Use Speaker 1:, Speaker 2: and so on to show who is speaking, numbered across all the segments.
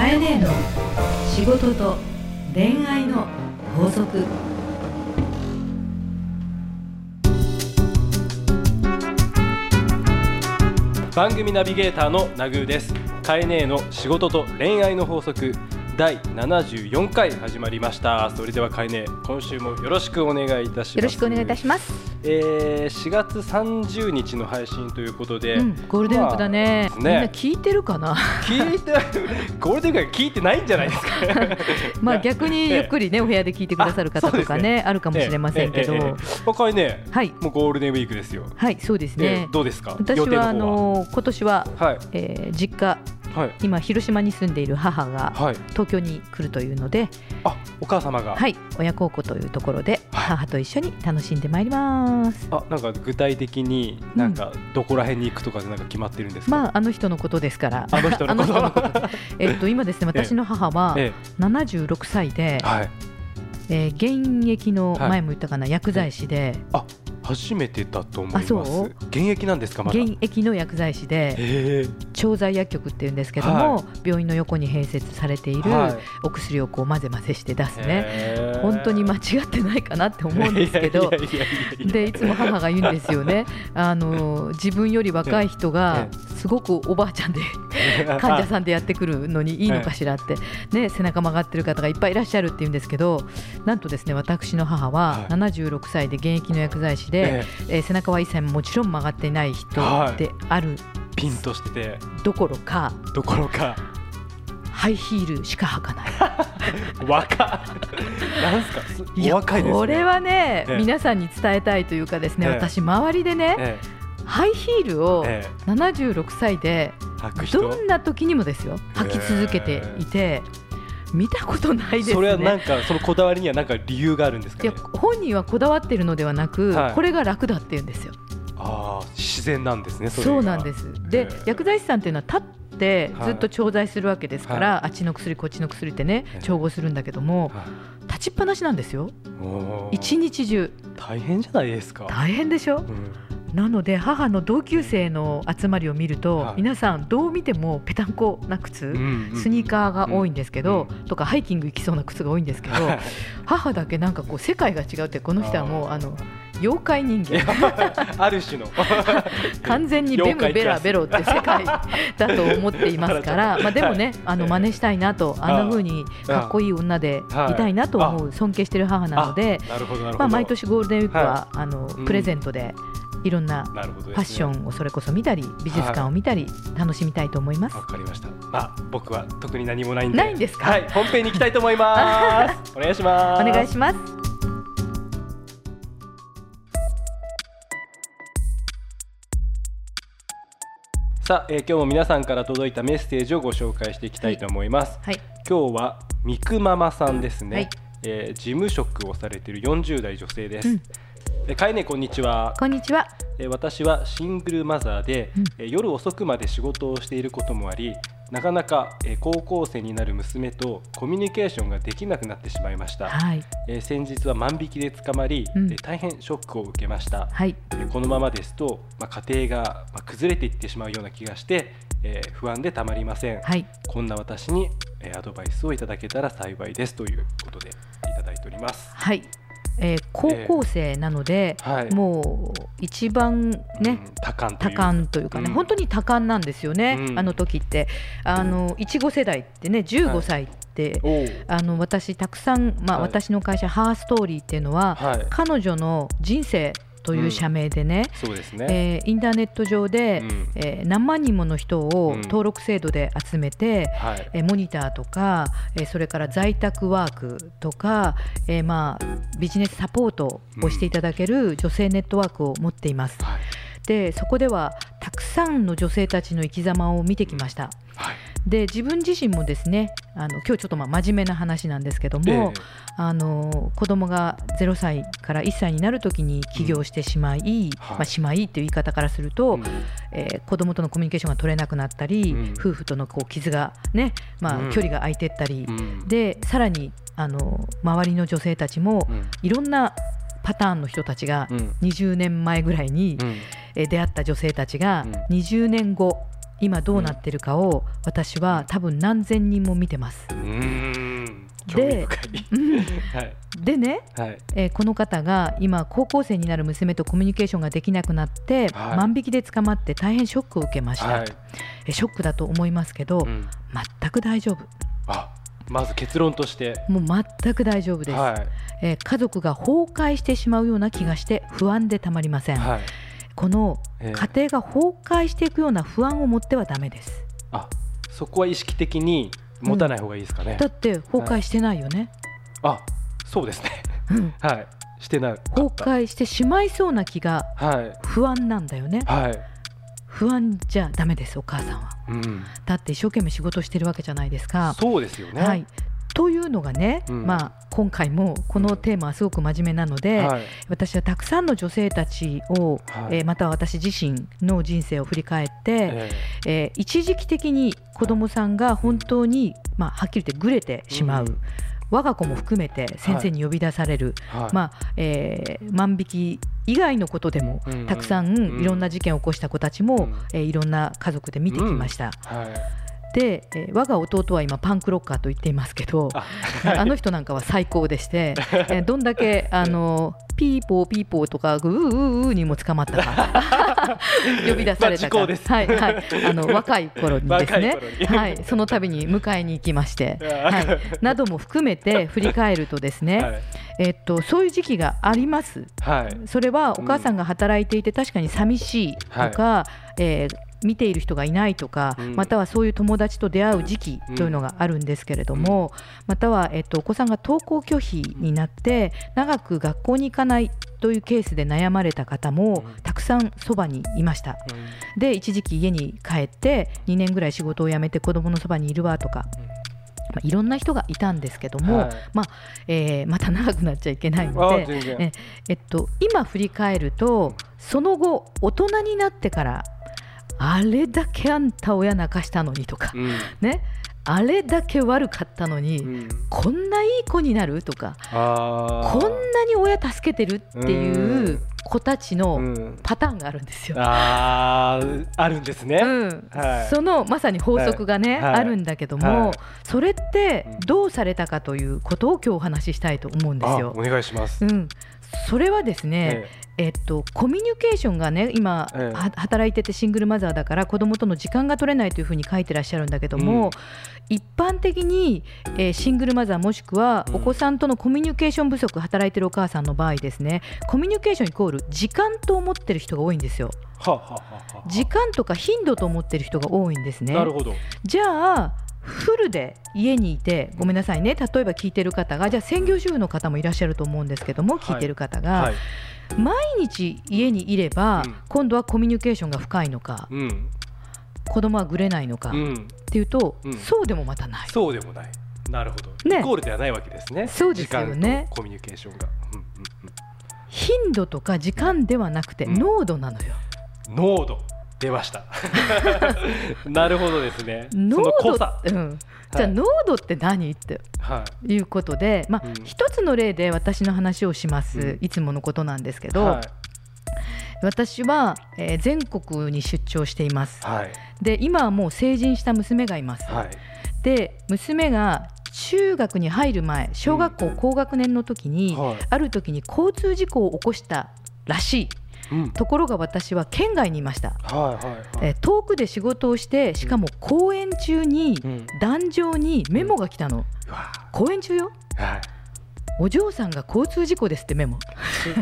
Speaker 1: かえねえの仕事と恋愛の法則。
Speaker 2: 番組ナビゲーターのナグーです。カエネーの仕事と恋愛の法則。第74回始まりました。それではカエネー今週もよろしくお願いいたします。
Speaker 3: よろしくお願いいたします。
Speaker 2: えー、4月30日の配信ということで、
Speaker 3: うん、ゴールデンウィークだね。
Speaker 2: まあね。
Speaker 3: みんな聞いてるかな？
Speaker 2: 聞いて ゴールデンウィーク聞いてないんじゃないですか。
Speaker 3: まあ逆にゆっくりね、お部屋で聞いてくださる方とかね、あるかもしれませんけど。
Speaker 2: ええええええ。まあカエネー
Speaker 3: はい、
Speaker 2: もうゴールデンウィークですよ、
Speaker 3: はい、そうです
Speaker 2: え
Speaker 3: ね
Speaker 2: ー。どうですか？
Speaker 3: 私はあ
Speaker 2: の
Speaker 3: 今年は、
Speaker 2: はい。
Speaker 3: えー実家
Speaker 2: はい。
Speaker 3: 今広島に住んでいる母が
Speaker 2: はい。
Speaker 3: 東京に来るというので、
Speaker 2: あお母様が、
Speaker 3: はい、親孝行というところで
Speaker 2: はい。
Speaker 3: 母と一緒に楽しんでまいります。
Speaker 2: あなんか具体的になんかどこら辺に行くとかでなんか決まってるんですか、
Speaker 3: まああの人のことですから。
Speaker 2: あの人のこと。
Speaker 3: えっと今ですね、私の母は
Speaker 2: え
Speaker 3: 76歳で
Speaker 2: え、はい。
Speaker 3: えー現役の
Speaker 2: はい。
Speaker 3: 前も言ったかな薬剤師で。
Speaker 2: 初めてだと思います。現役なんですかまだ？
Speaker 3: 現役の薬剤師で
Speaker 2: へ
Speaker 3: 調剤薬局っていうんですけども、
Speaker 2: は
Speaker 3: 病院の横に併設されている
Speaker 2: はい。
Speaker 3: お薬をこう混ぜ混ぜして出すね、本当に間違ってないかなって思うんですけど。でいつも母が言うんですよね。あの自分より若い人が
Speaker 2: え
Speaker 3: すごくおばあちゃんで 患者さんでやってくるのにいいのかしらって、ね、背中曲がってる方がいっぱいいらっしゃるっていうんですけどなんとですね私の母は
Speaker 2: はい。
Speaker 3: 76歳で現役の薬剤師で、
Speaker 2: ええ。
Speaker 3: えー背中は一切もちろん曲がっていない人
Speaker 2: はい。
Speaker 3: である
Speaker 2: ピンとして。て
Speaker 3: どころか、
Speaker 2: どころか。
Speaker 3: ハイヒールしか履かない。
Speaker 2: 若。なんすか？す
Speaker 3: いや
Speaker 2: お若いですね。
Speaker 3: これはね、
Speaker 2: ええ。
Speaker 3: 皆さんに伝えたいというかですね、
Speaker 2: ええ。
Speaker 3: 私周りでね、
Speaker 2: え
Speaker 3: ハイヒールを
Speaker 2: ええ。
Speaker 3: 76歳でどんな時にもですよ履き続けていて、見たことないですね。
Speaker 2: それはなんかそのこだわりにはなんか理由があるんですか
Speaker 3: いや
Speaker 2: ね
Speaker 3: 本人はこだわってるのではなく、
Speaker 2: はい。
Speaker 3: これが楽だって言うんですよ。
Speaker 2: ああ自然なんですねそ
Speaker 3: うなんです。で薬剤師さんっていうのは立って
Speaker 2: はい。
Speaker 3: ずっと調剤するわけですから、
Speaker 2: は
Speaker 3: あっちの薬こっちの薬ってね
Speaker 2: ええ。
Speaker 3: 調合するんだけども
Speaker 2: はい。
Speaker 3: 立ちっぱなしなんですよ。一日中。
Speaker 2: 大変じゃないですか。
Speaker 3: 大変でしょ？
Speaker 2: うん
Speaker 3: なので母の同級生の集まりを見ると、
Speaker 2: はい。
Speaker 3: 皆さんどう見てもぺたんこな靴、
Speaker 2: うんうん
Speaker 3: スニーカーが多いんですけど、
Speaker 2: うん
Speaker 3: とかハイキング行きそうな靴が多いんですけど、
Speaker 2: はい。
Speaker 3: 母だけなんかこう世界が違うってこの人はもうあの妖怪人間。
Speaker 2: ある種の。
Speaker 3: 完全にベムベラベロって世界だと思っていますから、まあでもねあの
Speaker 2: ええ。
Speaker 3: 真似したいなとあんな風にかっこいい女でいたいなと思う尊敬してる母なので、まあ毎年ゴールデンウィークはあの
Speaker 2: うん。
Speaker 3: プレゼントでいろんなファッションをそれこそ見たり美術館を見たり楽しみたいと思います。
Speaker 2: わかりました。まあ僕は特に何もないんで。
Speaker 3: ないんですか？
Speaker 2: はい、本編に行きたいと思います。お願いします。
Speaker 3: お願いします。
Speaker 2: さあ、えー今日も皆さんから届いたメッセージをご紹介していきたいと思います。
Speaker 3: はい、
Speaker 2: 今日はみくママさんですね。
Speaker 3: はい
Speaker 2: えー事務職をされている40代女性です。
Speaker 3: うん
Speaker 2: えーかえねこんにちは。
Speaker 3: こんにちは。
Speaker 2: えー私はシングルマザーで、
Speaker 3: うん。
Speaker 2: えー夜遅くまで仕事をしていることもありなかなか、えー高校生になる娘とコミュニケーションができなくなってしまいました、
Speaker 3: はい、
Speaker 2: えー先日は万引きで捕まり、
Speaker 3: うん。
Speaker 2: えー大変ショックを受けました、
Speaker 3: はい、
Speaker 2: えーこのままですと、まあ、家庭が、まあ、崩れていってしまうような気がして、えー不安でたまりません、
Speaker 3: はい、
Speaker 2: こんな私に、えーアドバイスをいただけたら幸いですということでいただいております。
Speaker 3: はい。えー高校生なので、
Speaker 2: はい。
Speaker 3: もう一番ね、
Speaker 2: うん多感と
Speaker 3: 多
Speaker 2: いう
Speaker 3: 感というかね、
Speaker 2: うん。
Speaker 3: 本当に多感なんですよね、
Speaker 2: うん。
Speaker 3: あの時って。あのいちご世代ってね15歳って、
Speaker 2: おう。
Speaker 3: あの私たくさん、まあ
Speaker 2: はい。
Speaker 3: 私の会社ハーストーリーっていうのは、
Speaker 2: はい。
Speaker 3: 彼女の人生という社名でね、
Speaker 2: そうですね、
Speaker 3: えーインターネット上で、
Speaker 2: うん。
Speaker 3: えー何万人もの人を
Speaker 2: うん。
Speaker 3: 登録制度で集めて、
Speaker 2: はい。
Speaker 3: えーモニターとか、えーそれから在宅ワークとか、えーまあ、ビジネスサポートをしていただける女性ネットワークを持っています。
Speaker 2: はい
Speaker 3: でそこではたくさんの女性たちの生き様を見てきました。
Speaker 2: はい。
Speaker 3: で自分自身もですねあの今日ちょっとまあ真面目な話なんですけども、
Speaker 2: ええ。
Speaker 3: あの子供が0歳から1歳になるときに起業してしまい、
Speaker 2: はい。
Speaker 3: まあ、しまいっていう言い方からすると、
Speaker 2: うん。
Speaker 3: えー子供とのコミュニケーションが取れなくなったり、
Speaker 2: うん。
Speaker 3: 夫婦とのこう傷がね、まあ
Speaker 2: うん。
Speaker 3: 距離が空いてったり、
Speaker 2: うん。
Speaker 3: でさらにあの周りの女性たちも、
Speaker 2: うん。
Speaker 3: いろんなパターンの人たちが
Speaker 2: うん。
Speaker 3: 20年前ぐらいに、
Speaker 2: うん。
Speaker 3: えー出会った女性たちが
Speaker 2: うん。
Speaker 3: 20年後今どうなってるかを私は多分何千人も見てます。で でね、
Speaker 2: はい。
Speaker 3: えーこの方が今高校生になる娘とコミュニケーションができなくなって、
Speaker 2: はい。
Speaker 3: 万引きで捕まって大変ショックを受けました、
Speaker 2: はい。
Speaker 3: えーショックだと思いますけど、
Speaker 2: うん。
Speaker 3: 全く大丈夫。
Speaker 2: あまず結論として。
Speaker 3: もう全く大丈夫です、
Speaker 2: はい。
Speaker 3: えー家族が崩壊してしまうような気がして不安でたまりません、
Speaker 2: はい
Speaker 3: この
Speaker 2: えー
Speaker 3: 家庭が崩壊していくような不安を持ってはダメです。
Speaker 2: あそこは意識的に持たない方がいいですかね、
Speaker 3: だって崩壊してないよね、
Speaker 2: あそうですね。
Speaker 3: うん。
Speaker 2: はい。してなかった
Speaker 3: 崩壊してしまいそうな気が
Speaker 2: はい。
Speaker 3: 不安なんだよね。
Speaker 2: はい。
Speaker 3: 不安じゃダメですお母さんは。
Speaker 2: うん。
Speaker 3: だって一生懸命仕事してるわけじゃないですか。
Speaker 2: そうですよね。
Speaker 3: はいというのがね、
Speaker 2: うん。
Speaker 3: まあ今回もこのテーマはすごく真面目なので、
Speaker 2: はい。
Speaker 3: 私はたくさんの女性たちを、
Speaker 2: はい。
Speaker 3: えーまたは私自身の人生を振り返って、
Speaker 2: え
Speaker 3: え。ー一時期的に子どもさんが本当に、まあ、はっきり言ってぐれてしまう、
Speaker 2: うん。
Speaker 3: 我が子も含めて先生に呼び出される、
Speaker 2: ーはい。
Speaker 3: まあえー万引き以外のことでも、
Speaker 2: うん
Speaker 3: たくさん
Speaker 2: うん
Speaker 3: いろんな事件を起こした子たちも、
Speaker 2: うん。
Speaker 3: えーいろんな家族で見てきました。
Speaker 2: はい
Speaker 3: で、えー我が弟は今パンクロッカーと言っていますけど
Speaker 2: あ
Speaker 3: あの人なんかは最高でして、えーどんだけあのピーポーピーポーとかグーウーにも捕まったか 呼び出されたか、
Speaker 2: まあ
Speaker 3: はいはい。あの若い頃にですね。はい。その度に迎えに行きまして、
Speaker 2: は
Speaker 3: はい。い、なども含めて振り返るとですね、
Speaker 2: はい。
Speaker 3: えっとそういう時期があります。
Speaker 2: はい。
Speaker 3: それはお母さんが働いていて確かに寂しいとか、えー見ている人がいないとか、
Speaker 2: うん。
Speaker 3: またはそういう友達と出会う時期というのがあるんですけれども、または、えっと、お子さんが登校拒否になって長く学校に行かないというケースで悩まれた方も
Speaker 2: うん。
Speaker 3: たくさんそばにいました。で一時期家に帰って2年ぐらい仕事を辞めて子供のそばにいるわとか。まあ、いろんな人がいたんですけども、
Speaker 2: はい。
Speaker 3: まあえーまた長くなっちゃいけない
Speaker 2: あ
Speaker 3: ので、ええっと、今振り返るとその後大人になってからあれだけあんた親泣かしたのにとか、
Speaker 2: うん。
Speaker 3: ね、あれだけ悪かったのに、
Speaker 2: うん。
Speaker 3: こんないい子になるとかこんなに親助けてるっていうう子たち
Speaker 2: う
Speaker 3: の
Speaker 2: ん。
Speaker 3: パターンがあるんですよ。
Speaker 2: あーあるんですね、
Speaker 3: うん。
Speaker 2: はい。
Speaker 3: そのまさに法則がね、
Speaker 2: はい。はい。
Speaker 3: あるんだけども、
Speaker 2: はい。
Speaker 3: それって
Speaker 2: うん。
Speaker 3: どうされたかということを今日お話ししたいと思うんですよ。
Speaker 2: あお。願いします、
Speaker 3: うん、それはですね、
Speaker 2: え
Speaker 3: えっと、コミュニケーションがね今、
Speaker 2: ええ。
Speaker 3: は働いててシングルマザーだから子供との時間が取れないというふうに書いてらっしゃるんだけども、
Speaker 2: うん。
Speaker 3: 一般的に、えーシングルマザーもしくは
Speaker 2: うん
Speaker 3: お子さんとのコミュニケーション不足働いてるお母さんの場合ですねコミュニケーションイコール時間と思ってる人が多いんですよ。
Speaker 2: はあはあはあはあ。
Speaker 3: 時間とか頻度と思ってる人が多いんですね。
Speaker 2: なるほど。
Speaker 3: じゃあフルで家にいてごめんなさいね例えば聞いてる方がじゃあ専業主婦の方もいらっしゃると思うんですけども聞いてる方が、
Speaker 2: はい
Speaker 3: 毎日家にいれば、
Speaker 2: うん。
Speaker 3: 今度はコミュニケーションが深いのか
Speaker 2: うん。
Speaker 3: 子供はぐれないのか、っ
Speaker 2: うん。
Speaker 3: ていうと、
Speaker 2: うん。
Speaker 3: そうでもまたない。
Speaker 2: そうでもない。なるほど、
Speaker 3: ね。
Speaker 2: イコールではないわけですね。
Speaker 3: そうですよね。
Speaker 2: コミュニケーションが、
Speaker 3: 頻度とか時間ではなくて
Speaker 2: うん。
Speaker 3: 濃度なのよ、
Speaker 2: うん、濃度出ました。なるほどですね。
Speaker 3: 濃
Speaker 2: その濃
Speaker 3: 度
Speaker 2: さ。
Speaker 3: うん、じゃあ濃度って何って
Speaker 2: はい。
Speaker 3: いうことで、まあ
Speaker 2: うん。
Speaker 3: 一つの例で私の話をします、
Speaker 2: うん。
Speaker 3: いつものことなんですけど、
Speaker 2: はい。
Speaker 3: 私は、えー全国に出張しています。
Speaker 2: はい。
Speaker 3: で今はもう成人した娘がいます、
Speaker 2: はい。
Speaker 3: で娘が中学に入る前小学校高学年の時に、
Speaker 2: はい。
Speaker 3: ある時に交通事故を起こしたらしい。
Speaker 2: うん
Speaker 3: ところが私は県外にいました、えー遠くで仕事をしてしかも公演中に
Speaker 2: うん。
Speaker 3: 壇上にメモが来たの。公演中よ。
Speaker 2: はい
Speaker 3: お嬢さんが交通事故ですってメモ。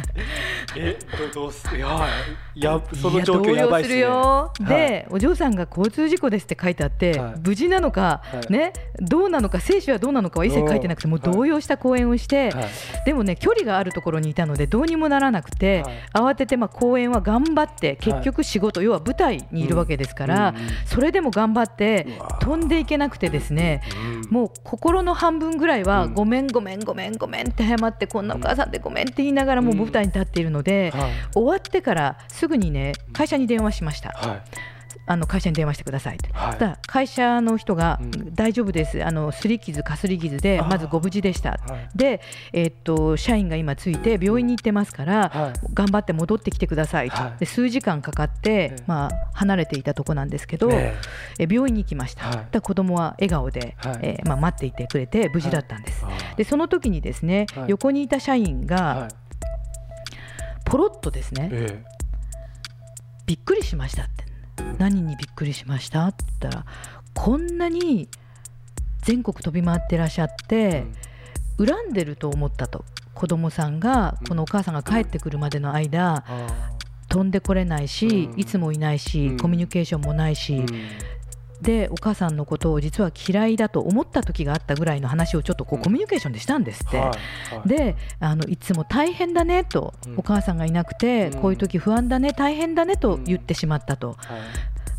Speaker 2: えどどうすいやいやその状況やばいっす
Speaker 3: るよ、
Speaker 2: はい。
Speaker 3: でお嬢さんが交通事故ですって書いてあって、
Speaker 2: はい。
Speaker 3: 無事なのか、
Speaker 2: はい。
Speaker 3: ねどうなのか生死はどうなのかは一切書いてなくてもう動揺した講演をして、
Speaker 2: はい。
Speaker 3: でもね距離があるところにいたのでどうにもならなくて、
Speaker 2: はい。
Speaker 3: 慌ててまあ公演は頑張って結局仕事、要は舞台にいるわけですから、
Speaker 2: うんうん
Speaker 3: それでも頑張って飛んでいけなくてですね
Speaker 2: うん。
Speaker 3: もう心の半分ぐらいは、
Speaker 2: うん。
Speaker 3: ごめんごめんごめんごめんって謝ってこんなお母さんでごめんって言いながらもう舞台に立っているので、
Speaker 2: はい。
Speaker 3: 終わってからすぐにね会社に電話しました。
Speaker 2: はい
Speaker 3: あの会社に電話してくださいと、
Speaker 2: はい。
Speaker 3: そしたら会社の人が、
Speaker 2: うん。
Speaker 3: 大丈夫です。あのすり傷かすり傷でまずご無事でした。
Speaker 2: はい。
Speaker 3: で、えーっと社員が今ついて病院に行ってますから、
Speaker 2: はい。
Speaker 3: 頑張って戻ってきてくださいと、
Speaker 2: はい。
Speaker 3: で数時間かかって、
Speaker 2: ええ。
Speaker 3: まあ、離れていたとこなんですけど、
Speaker 2: ね
Speaker 3: え。病院に行きました、
Speaker 2: はい。
Speaker 3: だ子供は笑顔で、
Speaker 2: はい。
Speaker 3: えーまあ、待っていてくれて無事だったんです、でその時にですね、
Speaker 2: はい。
Speaker 3: 横にいた社員が
Speaker 2: はい。
Speaker 3: ポロッとですね、
Speaker 2: え。
Speaker 3: びっくりしましたって何にびっくりしました？って言ったらこんなに全国飛び回ってらっしゃっ
Speaker 2: え
Speaker 3: て、恨んでると思ったと。子供さんが
Speaker 2: うん。
Speaker 3: このお母さんが帰ってくるまでの間
Speaker 2: あ
Speaker 3: 飛んでこれないし、
Speaker 2: うん。
Speaker 3: いつもいないし、
Speaker 2: うん。
Speaker 3: コミュニケーションもないし、でお母さんのことを実は嫌いだと思った時があったぐらいの話をちょっとこ
Speaker 2: う
Speaker 3: うん。コミュニケーションでしたんですって。
Speaker 2: はいはい。
Speaker 3: であのいつも大変だねと、
Speaker 2: うん。
Speaker 3: お母さんがいなくて、
Speaker 2: うん。
Speaker 3: こういう時不安だね大変だねと言ってしまったと、
Speaker 2: はい。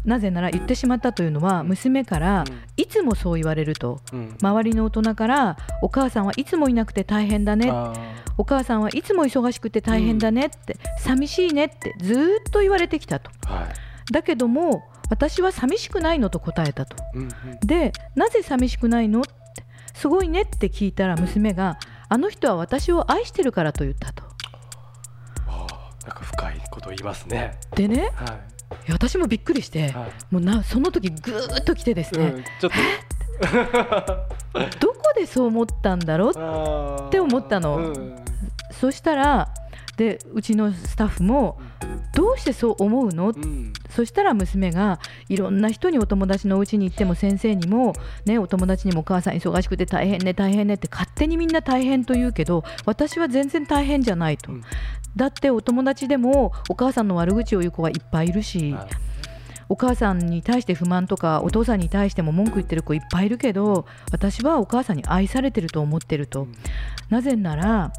Speaker 3: なぜなら言ってしまったというのは娘から、
Speaker 2: うん。
Speaker 3: いつもそう言われると。
Speaker 2: うん。
Speaker 3: 周りの大人からお母さんはいつもいなくて大変だね。
Speaker 2: あ
Speaker 3: お母さんはいつも忙しくて大変だねって、寂しいねってずーっと言われてきたと。だけども私は寂しくないのと答えたと。
Speaker 2: うんうん。
Speaker 3: でなぜ寂しくないの？ってすごいねって聞いたら娘があの人は私を愛してるからと言ったと。
Speaker 2: なんか深いこと言いますね。
Speaker 3: でね
Speaker 2: はい。
Speaker 3: や私もびっくりして、
Speaker 2: はい。
Speaker 3: もうなその時ぐーっと来てですね、
Speaker 2: うんちょっと。
Speaker 3: どこでそう思ったんだろう？って思ったの。
Speaker 2: うん。
Speaker 3: そしたらでうちのスタッフもしてそう思うの？
Speaker 2: うん。
Speaker 3: そしたら娘がいろんな人にお友達のお家に行っても先生にも、ね、お友達にもお母さん忙しくて大変ね大変ねって勝手にみんな大変と言うけど私は全然大変じゃないと、
Speaker 2: うん。
Speaker 3: だってお友達でもお母さんの悪口を言う子はいっぱいいるし
Speaker 2: はい。
Speaker 3: お母さんに対して不満とかお父さんに対しても文句言ってる子いっぱいいるけど私はお母さんに愛されてると思ってると、
Speaker 2: うん。
Speaker 3: なぜなら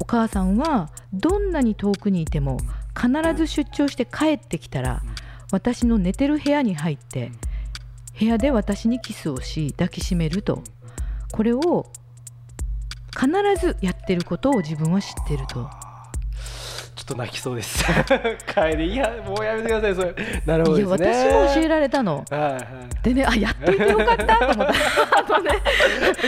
Speaker 3: お母さんはどんなに遠くにいても必ず出張して帰ってきたら
Speaker 2: うん。
Speaker 3: 私の寝てる部屋に入って部屋で私にキスをし抱きしめると。これを必ずやってることを自分は知ってると
Speaker 2: と泣きそうです。帰りいやもうやめてくださいそれ。なるほど
Speaker 3: いや私も教えられたの。
Speaker 2: はいはい。
Speaker 3: でねあやっといてよかったと思った。あのね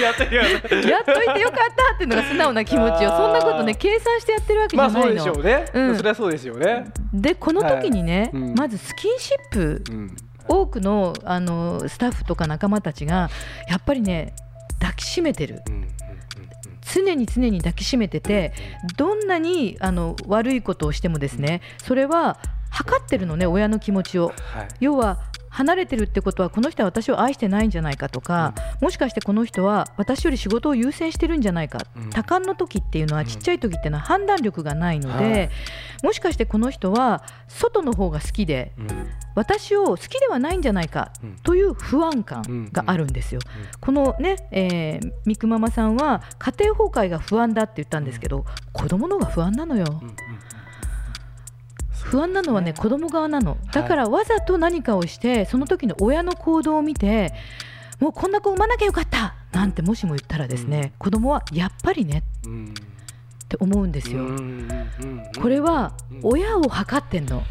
Speaker 2: やっ
Speaker 3: といてよかった。っていうのが素直な気持ちよそんなことね計算してやってるわけじ
Speaker 2: まあそう
Speaker 3: ゃないの、
Speaker 2: でしょうね、
Speaker 3: うん。
Speaker 2: それはそうですよね、
Speaker 3: でこの時にね、
Speaker 2: はい。うん。
Speaker 3: まずスキンシップ
Speaker 2: うん、
Speaker 3: 多くのあのスタッフとか仲間たちがやっぱりね抱きしめてる。
Speaker 2: うん
Speaker 3: 常に常に抱きしめててどんなにあの悪いことをしてもですねそれは測ってるのね親の気持ちを。
Speaker 2: はい。
Speaker 3: 要は離れてるってことはこの人は私を愛してないんじゃないかとか、もしかしてこの人は私より仕事を優先してるんじゃないか、
Speaker 2: うん。
Speaker 3: 多感の時っていうのは
Speaker 2: うん。
Speaker 3: ちっちゃい時っていうのは判断力がないので、
Speaker 2: はい。
Speaker 3: もしかしてこの人は外の方が好きで
Speaker 2: うん。
Speaker 3: 私を好きではないんじゃないか
Speaker 2: うん。
Speaker 3: という不安感があるんですよ。このね、えー、ミクママさんは家庭崩壊が不安だって言ったんですけど、子供の方が不安なのよ。
Speaker 2: うんうん
Speaker 3: 不安なのはね子供側なの。だからわざと何かをしてその時の親の行動を見てもうこんな子産まなきゃよかったなんてもしも言ったらですね、子供はやっぱりね
Speaker 2: うん
Speaker 3: って思うんですよ、
Speaker 2: うん。うん。うん。
Speaker 3: これは
Speaker 2: うん。
Speaker 3: 親を測ってんの、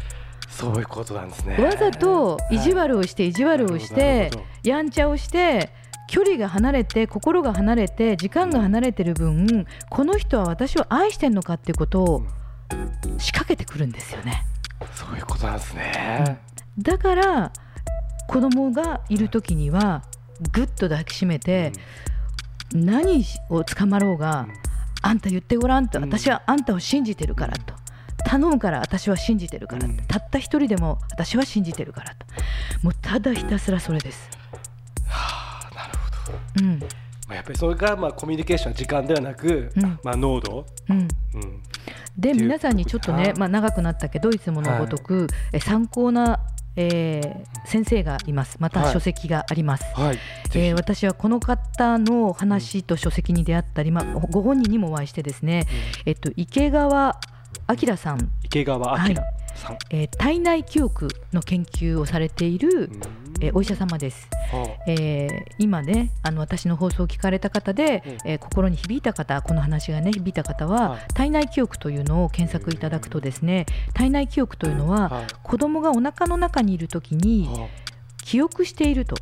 Speaker 2: そういうことなんですね。
Speaker 3: わざと意地悪をして意地悪をし
Speaker 2: な
Speaker 3: てやんちゃをして距離が離れて心が離れて時間が離れてる分この人は私を愛してんのかっていうことを仕掛けてくるんですよね。
Speaker 2: そういうことなんですね。
Speaker 3: だから子供がいる時にはぐっと抱きしめて、何を捕まろうが、あんた言ってごらんと、
Speaker 2: うん。
Speaker 3: 私はあんたを信じてるからと、頼むから私は信じてるからたった一人でも私は信じてるからと。もうただひたすらそれです。
Speaker 2: はあなるほど。
Speaker 3: うん。
Speaker 2: まあやっぱりそれがまあコミュニケーションの時間ではなく、
Speaker 3: うん。
Speaker 2: まあ濃度、
Speaker 3: うん、
Speaker 2: うん、
Speaker 3: で皆さんにちょっとね、まあ、長くなったけどいつものごとく、え参考な、えー先生がいます。ま
Speaker 2: はい。
Speaker 3: た書籍があります。
Speaker 2: はい。
Speaker 3: えー私はこの方の話と書籍に出会ったり、まあ、ご本人にもお会いしてですね、えっと、池川明さん、
Speaker 2: 池川明さん、
Speaker 3: えー体内記憶の研究をされている
Speaker 2: うん
Speaker 3: えーお医者様です、
Speaker 2: は
Speaker 3: えー今ねあの私の放送を聞かれた方で、
Speaker 2: え
Speaker 3: えー心に響いた方この話がね響いた方は、
Speaker 2: はい。
Speaker 3: 体内記憶というのを検索いただくとですね体内記憶というのは、
Speaker 2: はい。
Speaker 3: 子供がお腹の中にいる時に
Speaker 2: は
Speaker 3: 記憶していると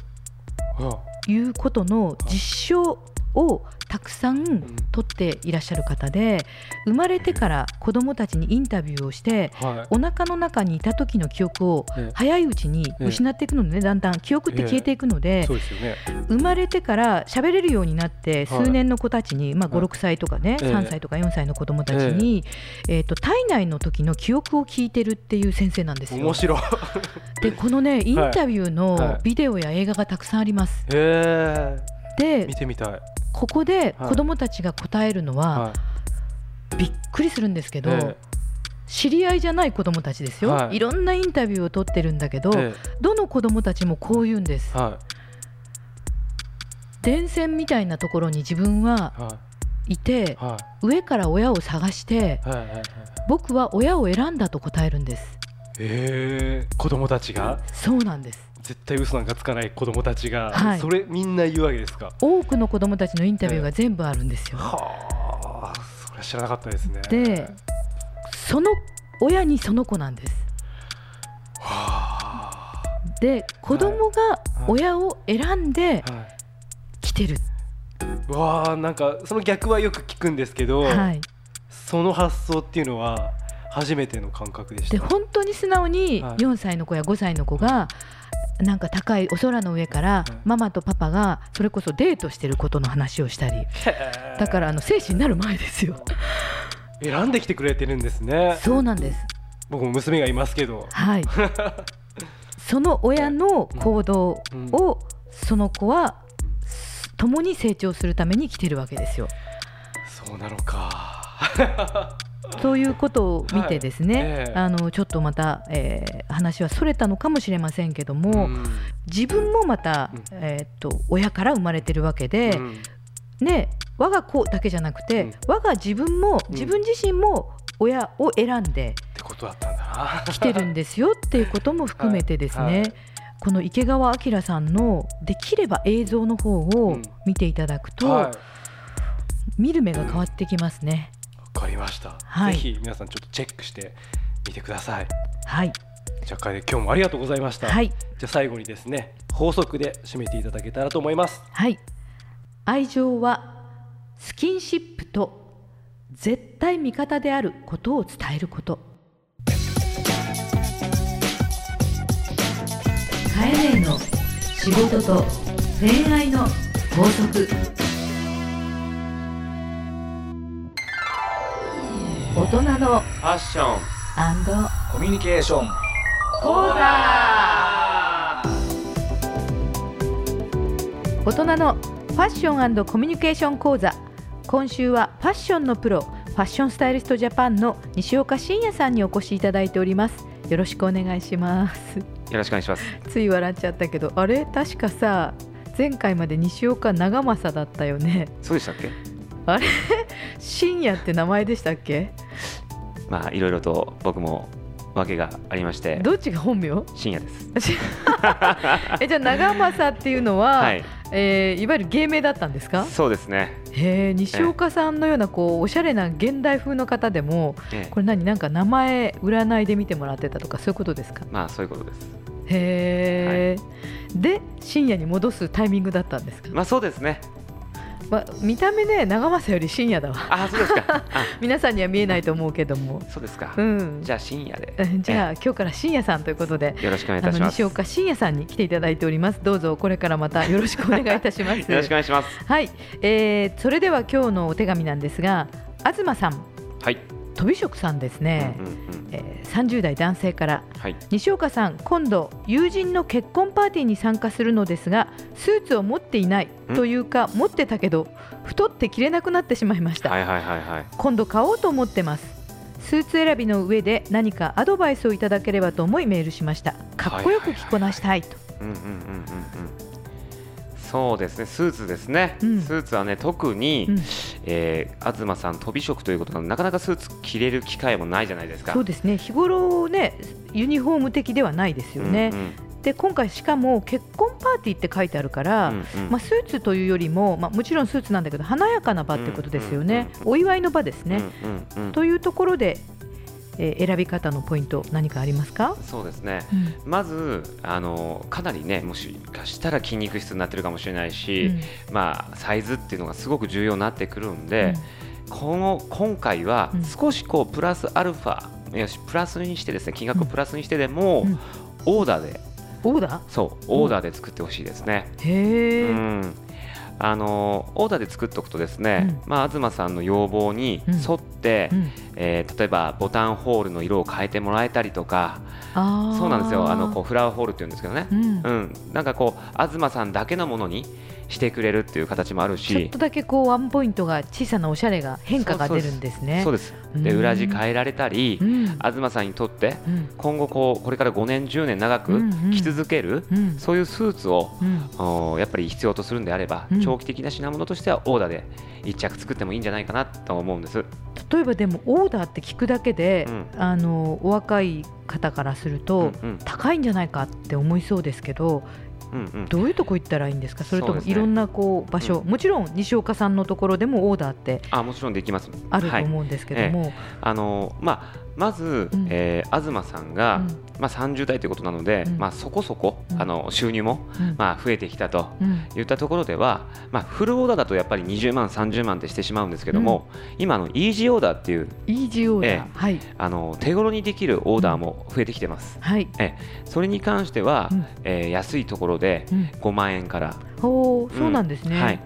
Speaker 2: は
Speaker 3: いうことの実証をたくさん取っていらっしゃる方で生まれてから子どもたちにインタビューをして
Speaker 2: はい。
Speaker 3: お腹の中にいた時の記憶を
Speaker 2: ええ。
Speaker 3: 早いうちに失っていくのでねだんだん。記憶って消えていくので
Speaker 2: そうでね。
Speaker 3: 生まれてから喋れるようになって
Speaker 2: はい。
Speaker 3: 数年の子たちに、まあ、
Speaker 2: はい。
Speaker 3: 56歳とかね、
Speaker 2: ええ。
Speaker 3: 3歳とか4歳の子どもたちに、えー、と体内の時の記憶を聞いてるっていう先生なんですよ。
Speaker 2: 面。白い。
Speaker 3: でこのねインタビュー
Speaker 2: は
Speaker 3: の
Speaker 2: い。
Speaker 3: ビデオや映画がたくさんあります。
Speaker 2: へえ。
Speaker 3: で
Speaker 2: 見てみたい
Speaker 3: ここで
Speaker 2: はい。
Speaker 3: 子どもたちが答えるのは、
Speaker 2: は
Speaker 3: びっくりするんですけど、知り合いじゃない子どもたちですよ、
Speaker 2: はい。
Speaker 3: い、ろんなインタビューを取ってるんだけど、
Speaker 2: え
Speaker 3: どの子どもたちもこう言うんです。電線みたいなところに自分はい
Speaker 2: はい。
Speaker 3: て
Speaker 2: は
Speaker 3: 上から親を探して
Speaker 2: いはいはいはい。
Speaker 3: 僕は親を選んだと答えるんです。
Speaker 2: ええ。子供たちが？
Speaker 3: そうなんです
Speaker 2: 絶対嘘なんかつかない子供たちが、
Speaker 3: はい。
Speaker 2: それみんな言うわけですか？
Speaker 3: 多くの子どもたちのインタビューが全部あるんですよ。
Speaker 2: はあそれは知らなかったですね。
Speaker 3: でその親にその子なんです。
Speaker 2: は
Speaker 3: で子供が親を選んで
Speaker 2: あ、はい。
Speaker 3: 来てる、
Speaker 2: うわあなんかその逆はよく聞くんですけど、
Speaker 3: はい、
Speaker 2: その発想っていうのは初めての感覚でした。
Speaker 3: で本当に素直に
Speaker 2: はい。
Speaker 3: 4歳の子や5歳の子がなんか高いお空の上から
Speaker 2: い
Speaker 3: ママとパパがそれこそデートしてることの話をしたり。だからあの精子になる前ですよ。
Speaker 2: 選んできてくれてるんですね。
Speaker 3: そうなんです。
Speaker 2: 僕も娘がいますけど。
Speaker 3: はい。その親の行動
Speaker 2: うん。
Speaker 3: をその子は共に成長するために来てるわけですよ。
Speaker 2: そうなのか
Speaker 3: ということを見てですね、
Speaker 2: はい。ええ。
Speaker 3: あのちょっとまた、えー話はそれたのかもしれませんけども、
Speaker 2: ん。
Speaker 3: 自分もまた、
Speaker 2: うん。
Speaker 3: えーっと親から生まれてるわけで、
Speaker 2: うん。
Speaker 3: ね我が子だけじゃなくて、
Speaker 2: うん。
Speaker 3: 我が自分も
Speaker 2: うん。
Speaker 3: 自分自身も親を選んで
Speaker 2: ってことだったんだな。
Speaker 3: 来てるんですよっていうことも含めてですね、
Speaker 2: はい。はい
Speaker 3: この池川明さんのできれば映像の方
Speaker 2: う
Speaker 3: を
Speaker 2: ん。
Speaker 3: 見ていただくと、
Speaker 2: はい。
Speaker 3: 見る目が変わってきますね。
Speaker 2: わかりました、
Speaker 3: はい。
Speaker 2: ぜひ皆さんちょっとチェックしてみてください。
Speaker 3: はい、
Speaker 2: じゃあ楓今日もありがとうございました、
Speaker 3: はい、
Speaker 2: じゃあ最後にですね法則で締めていただけたらと思います。
Speaker 3: はい。愛情はスキンシップと絶対味方であることを伝えること。カエネの仕事と恋愛の法則。大人の
Speaker 4: ファッションコミュニケーション。
Speaker 3: 講座。大人のファッションコミュニケーション講座。今週はファッションのプロファッションスタイリストジャパンの西岡真也さんにお越しいただいております。よろしくお願いします。
Speaker 4: よろしくお願いします。
Speaker 3: つい笑っちゃったけどあれ？確かさ前回まで西岡長政だったよね。
Speaker 4: そうでしたっけ？
Speaker 3: あれ？真也って名前でしたっけ？
Speaker 4: まあいろいろと僕も訳がありまして
Speaker 3: どっちが本名？
Speaker 4: 深夜です。
Speaker 3: えじゃあ長政っていうのは、
Speaker 4: はい。
Speaker 3: えーいわゆる芸名だったんですか？
Speaker 4: そうですね、
Speaker 3: へえ西岡さんのようなこうおしゃれな現代風の方でも
Speaker 4: ええ。
Speaker 3: これ何なんか名前占いで見てもらってたとかそういうことですか？
Speaker 4: まあそういうことです。
Speaker 3: へえ、で深夜に戻すタイミングだったんですか、
Speaker 4: まあそうですね
Speaker 3: ま、見た目ね長政より深夜だわ。
Speaker 4: あそうですか。あ。
Speaker 3: 皆さんには見えないと思うけども。
Speaker 4: そうですか、
Speaker 3: うん。
Speaker 4: じゃあ深夜で。
Speaker 3: えじゃあ今日から深夜さんということで
Speaker 4: よろしくお願いいたします。
Speaker 3: 西岡深夜さんに来ていただいております。どうぞこれからまたよろしくお願いいたします。
Speaker 4: よろしくお願いします。
Speaker 3: はい、えーそれでは今日のお手紙なんですが東さん。
Speaker 4: はい、
Speaker 3: 飛び職さんですね、
Speaker 4: うんうんうん。
Speaker 3: えー30代男性から。
Speaker 4: はい。
Speaker 3: 西岡さん今度友人の結婚パーティーに参加するのですがスーツを持っていない
Speaker 4: ん。
Speaker 3: というか持ってたけど太って着れなくなってしまいました、
Speaker 4: はいはいはいはい。
Speaker 3: 今度買おうと思ってます。スーツ選びの上で何かアドバイスをいただければと思いメールしました。かっこよく着こなしたいと、
Speaker 4: うんうんうんうんうんそうですね。スーツですね、
Speaker 3: うん。
Speaker 4: スーツはね特に、
Speaker 3: うん。
Speaker 4: えー東さん飛び職ということなのでなかなかスーツ着れる機会もないじゃないですか。
Speaker 3: そうですね。日頃ねユニフォーム的ではないですよね、
Speaker 4: うんうん。
Speaker 3: で今回しかも結婚パーティーって書いてあるから、
Speaker 4: うんうん。
Speaker 3: まあ、スーツというよりも、まあ、もちろんスーツなんだけど華やかな場ってことですよね、お祝いの場ですね。というところで、えー選び方のポイント何かありますか、
Speaker 4: そうですね。
Speaker 3: うん。
Speaker 4: まずあのかなりねもしかしたら筋肉質になってるかもしれないし、
Speaker 3: うん。
Speaker 4: まあサイズっていうのがすごく重要になってくるんで、この今回は
Speaker 3: うん。
Speaker 4: 少しこうプラスアルファ、よしプラスにしてですね金額をプラスにしてでも、
Speaker 3: うん。
Speaker 4: オーダーで。
Speaker 3: オーダ
Speaker 4: そうオーダーで作ってほしいですね。
Speaker 3: ーへえ、
Speaker 4: うん。あのオーダーで作っておくとですね、まあ、東さんの要望に沿って、
Speaker 3: うん
Speaker 4: えー例えばボタンホールの色を変えてもらえたりとか。そうなんですよ。あのこうフラワーホールっていうんですけどね、
Speaker 3: うん。
Speaker 4: うん、なんかこう東さんだけのものにしてくれるっていう形もある
Speaker 3: ちょっ
Speaker 4: し
Speaker 3: とだけこうワンポイントが小さなおしゃれが変化が出るんですね。
Speaker 4: そうです。で
Speaker 3: うん。
Speaker 4: 裏地変えられたり
Speaker 3: うん。
Speaker 4: 東さんにとって
Speaker 3: うん。
Speaker 4: 今後こうこれから5年10年長く
Speaker 3: うんうん。
Speaker 4: 着続ける、
Speaker 3: うん。
Speaker 4: そういうスーツを
Speaker 3: うん。
Speaker 4: やっぱり必要とするんであれば、
Speaker 3: うん。
Speaker 4: 長期的な品物としてはオーダーで1着作ってもいいんじゃないかなと思うんです。
Speaker 3: 例えばでもオーダーって聞くだけで、
Speaker 4: うん。
Speaker 3: あのお若い方からすると、
Speaker 4: うんうん。
Speaker 3: 高いんじゃないかって思いそうですけど
Speaker 4: うんうん。
Speaker 3: どういうとこ行ったらいいんですか？それともいろんなこう場所、
Speaker 4: うん。
Speaker 3: もちろん西岡さんのところでもオーダーって
Speaker 4: あもちろんできます。
Speaker 3: あると
Speaker 4: はい
Speaker 3: 思うんですけども、
Speaker 4: あのまあ、まず、
Speaker 3: うん。
Speaker 4: えー東さんが、
Speaker 3: うん。
Speaker 4: まあ、30代ということなので、
Speaker 3: うん。
Speaker 4: まあ、そこそこ、
Speaker 3: うん。
Speaker 4: あの収入も、
Speaker 3: うん。
Speaker 4: まあ、増えてきたと
Speaker 3: うん。
Speaker 4: いったところでは、まあ、フルオーダーだとやっぱり20万、30万ってしてしまうんですけども、今あの、イージーオーダーっていう
Speaker 3: イージーオーダー、
Speaker 4: ええ
Speaker 3: はい。
Speaker 4: あの手頃にできるオーダーも増えてきてます。
Speaker 3: はい、
Speaker 4: それに関しては、
Speaker 3: うん。
Speaker 4: えー安いところで
Speaker 3: うん、
Speaker 4: 5万円から、
Speaker 3: ほうそうなんですね、
Speaker 4: はい、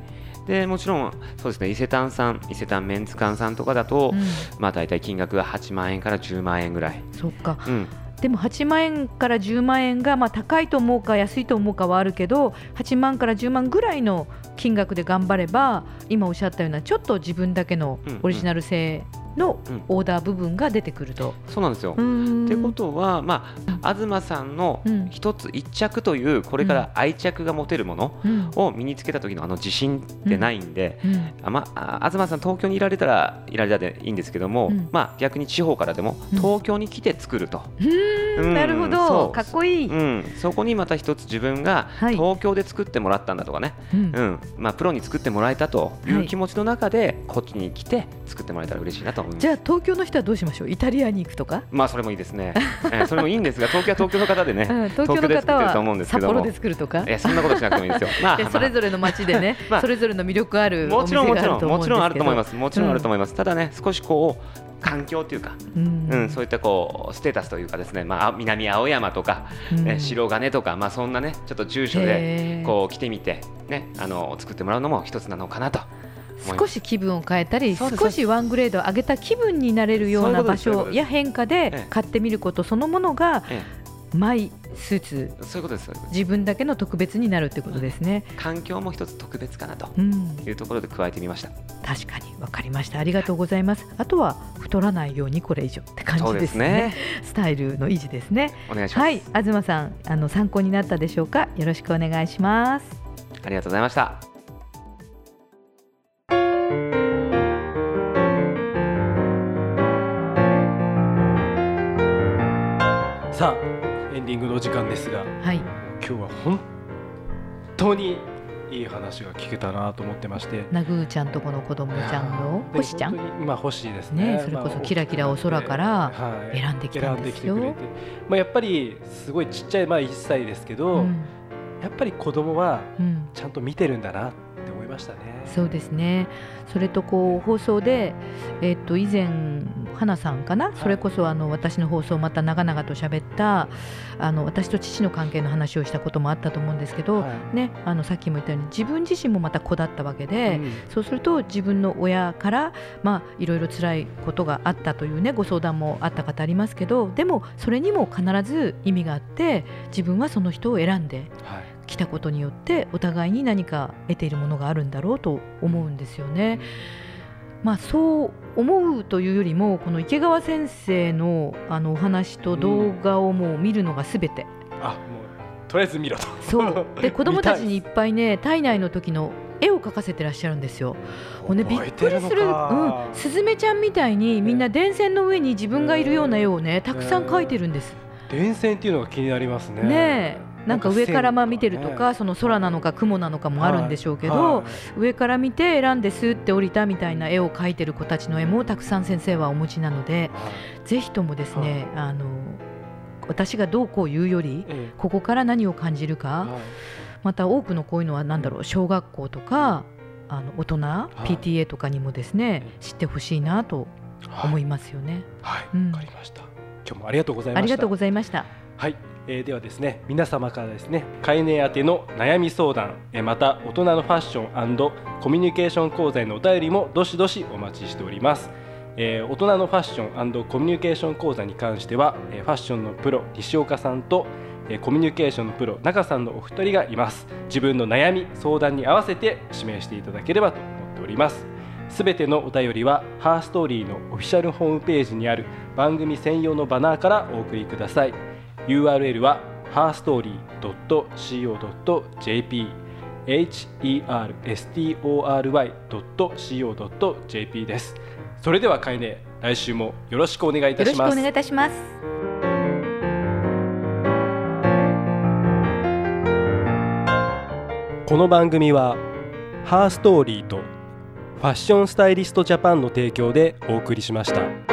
Speaker 4: でもちろんそうですね伊勢丹さん伊勢丹メンツ館さんとかだと、
Speaker 3: うん。
Speaker 4: まあ、大体金額が8万円から10万円ぐらい、
Speaker 3: そっか。
Speaker 4: うん、
Speaker 3: でも8万円から10万円がまあ高いと思うか安いと思うかはあるけど8万から10万ぐらいの金額で頑張れば今おっしゃったようなちょっと自分だけのオリジナル性の
Speaker 4: うん。
Speaker 3: オーダー部分が出てくると。
Speaker 4: そうなんですよ。ってことは、まあ、東さんの
Speaker 3: うん。
Speaker 4: 一つ一着というこれから愛着が持てるもの
Speaker 3: うん。
Speaker 4: を身につけた時のあの自信ってないんで、
Speaker 3: うん。
Speaker 4: あまあ、東さん東京にいられたらいられたでいいんですけども、
Speaker 3: うん。
Speaker 4: まあ、逆に地方からでも
Speaker 3: うん。
Speaker 4: 東京に来て作ると、
Speaker 3: なるほ
Speaker 4: そ
Speaker 3: ど
Speaker 4: う。
Speaker 3: かっこいい。
Speaker 4: うん、そこにまた一つ自分が
Speaker 3: はい。
Speaker 4: 東京で作ってもらったんだとかね、
Speaker 3: うん。
Speaker 4: うん。まあ、プロに作ってもらえたとい
Speaker 3: はい。う
Speaker 4: 気持ちの中でこっちに来て作ってもらえたら嬉しいなと思います。
Speaker 3: じゃあ東京の人はどうしましょう？イタリアに行くとか、
Speaker 4: まあそれもいいですね、えーそれもいいんですが東京は東京の方でね、
Speaker 3: うん東京の方
Speaker 4: ってると思うんですけども
Speaker 3: は札幌で作るとか？
Speaker 4: いやそんなことしなくてもいいですよ。まあ、
Speaker 3: でそれぞれの街でね、
Speaker 4: まあ
Speaker 3: それぞれの魅力あるお
Speaker 4: もちろんもちろ
Speaker 3: ん
Speaker 4: もちろんあると思います。もちろんあると思います。ただね少しこう環境というか、
Speaker 3: うん
Speaker 4: うん、そういったこうステータスというかですね、まああ南青山とか、
Speaker 3: うん
Speaker 4: え白金とかまあそんなねちょっと住所
Speaker 3: へ
Speaker 4: で
Speaker 3: ー
Speaker 4: こう来てみてねあの作ってもらうのも一つなのかなと。
Speaker 3: 少し気分を変えたり少しワングレード上げた気分になれるような場所や変化
Speaker 4: え
Speaker 3: で
Speaker 4: え
Speaker 3: 買ってみることそのものが
Speaker 4: え
Speaker 3: マイスーツ
Speaker 4: えそういうことです。
Speaker 3: 自分だけの特別になるってことですね。
Speaker 4: 環境も一つ特別かなと
Speaker 3: うん、
Speaker 4: いうところで加えてみました。
Speaker 3: 確かに分かりました。ありがとうございます。あとは太らないようにこれ以上って感じですすね
Speaker 4: ね。
Speaker 3: スタイルの維持ですね。
Speaker 4: お願いします。
Speaker 3: はい。東さんあの参考になったでしょうか？よろしくお願いします。
Speaker 4: ありがとうございました。
Speaker 2: ディングのお時間ですが
Speaker 3: はい。
Speaker 2: 今日は本当にいい話が聞けたなと思ってまして。
Speaker 3: なぐーちゃんとこの子供ちゃんの
Speaker 2: で
Speaker 3: 星ちゃん？
Speaker 2: まあ星ですね。
Speaker 3: ねそれこそ
Speaker 2: まあ
Speaker 3: キラキラお空から
Speaker 2: はい。
Speaker 3: 選んできたんですよ。
Speaker 2: まあやっぱりすごいちっちゃいまあ1歳ですけど、
Speaker 3: うん。
Speaker 2: やっぱり子供は
Speaker 3: うん。
Speaker 2: ちゃんと見てるんだなって思いましたね。
Speaker 3: そうですね。それとこう放送で、えっと以前花さんかな、
Speaker 2: い
Speaker 3: それこそあの私の放送また長々と喋ったあの私と父の関係の話をしたこともあったと思うんですけど、
Speaker 2: はい
Speaker 3: ねあのさっきも言ったように自分自身もまた子だったわけで。
Speaker 2: うん
Speaker 3: そうすると自分の親から、まあ、いろいろ辛いことがあったという、ね、ご相談もあった方ありますけどでもそれにも必ず意味があって自分はその人を選んで
Speaker 2: はい
Speaker 3: 来たことによってお互いに何か得ているものがあるんだろうと思うんですよね。まあ、そう思うというよりもこの池川先生のあのお話と動画をもう見るのがすべて、
Speaker 2: あもうとりあえず見ろと。
Speaker 3: そう。で 子供たちにい
Speaker 2: 見
Speaker 3: っぱいね体内の時の絵を描かせてらっしゃるんですよ。もうね、びっくりする、うん。
Speaker 2: か、
Speaker 3: スズメちゃんみたいにみんな電線の上に自分がいるような絵をねたくさん描いてるんです。
Speaker 2: 電線っていうのが気になりますね。
Speaker 3: ねえなんか上からまあ見てるとか、その空なのか雲なのかもあるんでしょうけど、上から見て選んでスーって降りたみたいな絵を描いてる子たちの絵もたくさん先生はお持ちなので、ぜひともですね、あの私がどうこう言うより、ここから何を感じるか、また多くのこういうのは何だろう小学校とかあの大人、PTA とかにもですね、知ってほしいなと思いますよね。
Speaker 2: はい、わ、うん、かりました。今日もありがとうございました。
Speaker 3: ありがとうございました。
Speaker 2: はい、えー、ではですね皆様からですね飼い主宛ての悩み相談、えー、また大人のファッションコミュニケーション講座へのお便りもどしどしお待ちしております。えー、大人のファッションコミュニケーション講座に関しては、えー、ファッションのプロ西岡さんと、えー、コミュニケーションのプロ中さんのお二人がいます。自分の悩み相談に合わせて指名していただければと思っております。すべてのお便りはハーストーリーのオフィシャルホームページにある番組専用のバナーからお送りください。URL は herstory.co.jp herstory.co.jp です。それではカイネ来週もよろしくお願いいたします。
Speaker 3: よろしくお願いいたします。
Speaker 2: この番組はハーストーリーとファッションスタイリストジャパンの提供でお送りしました。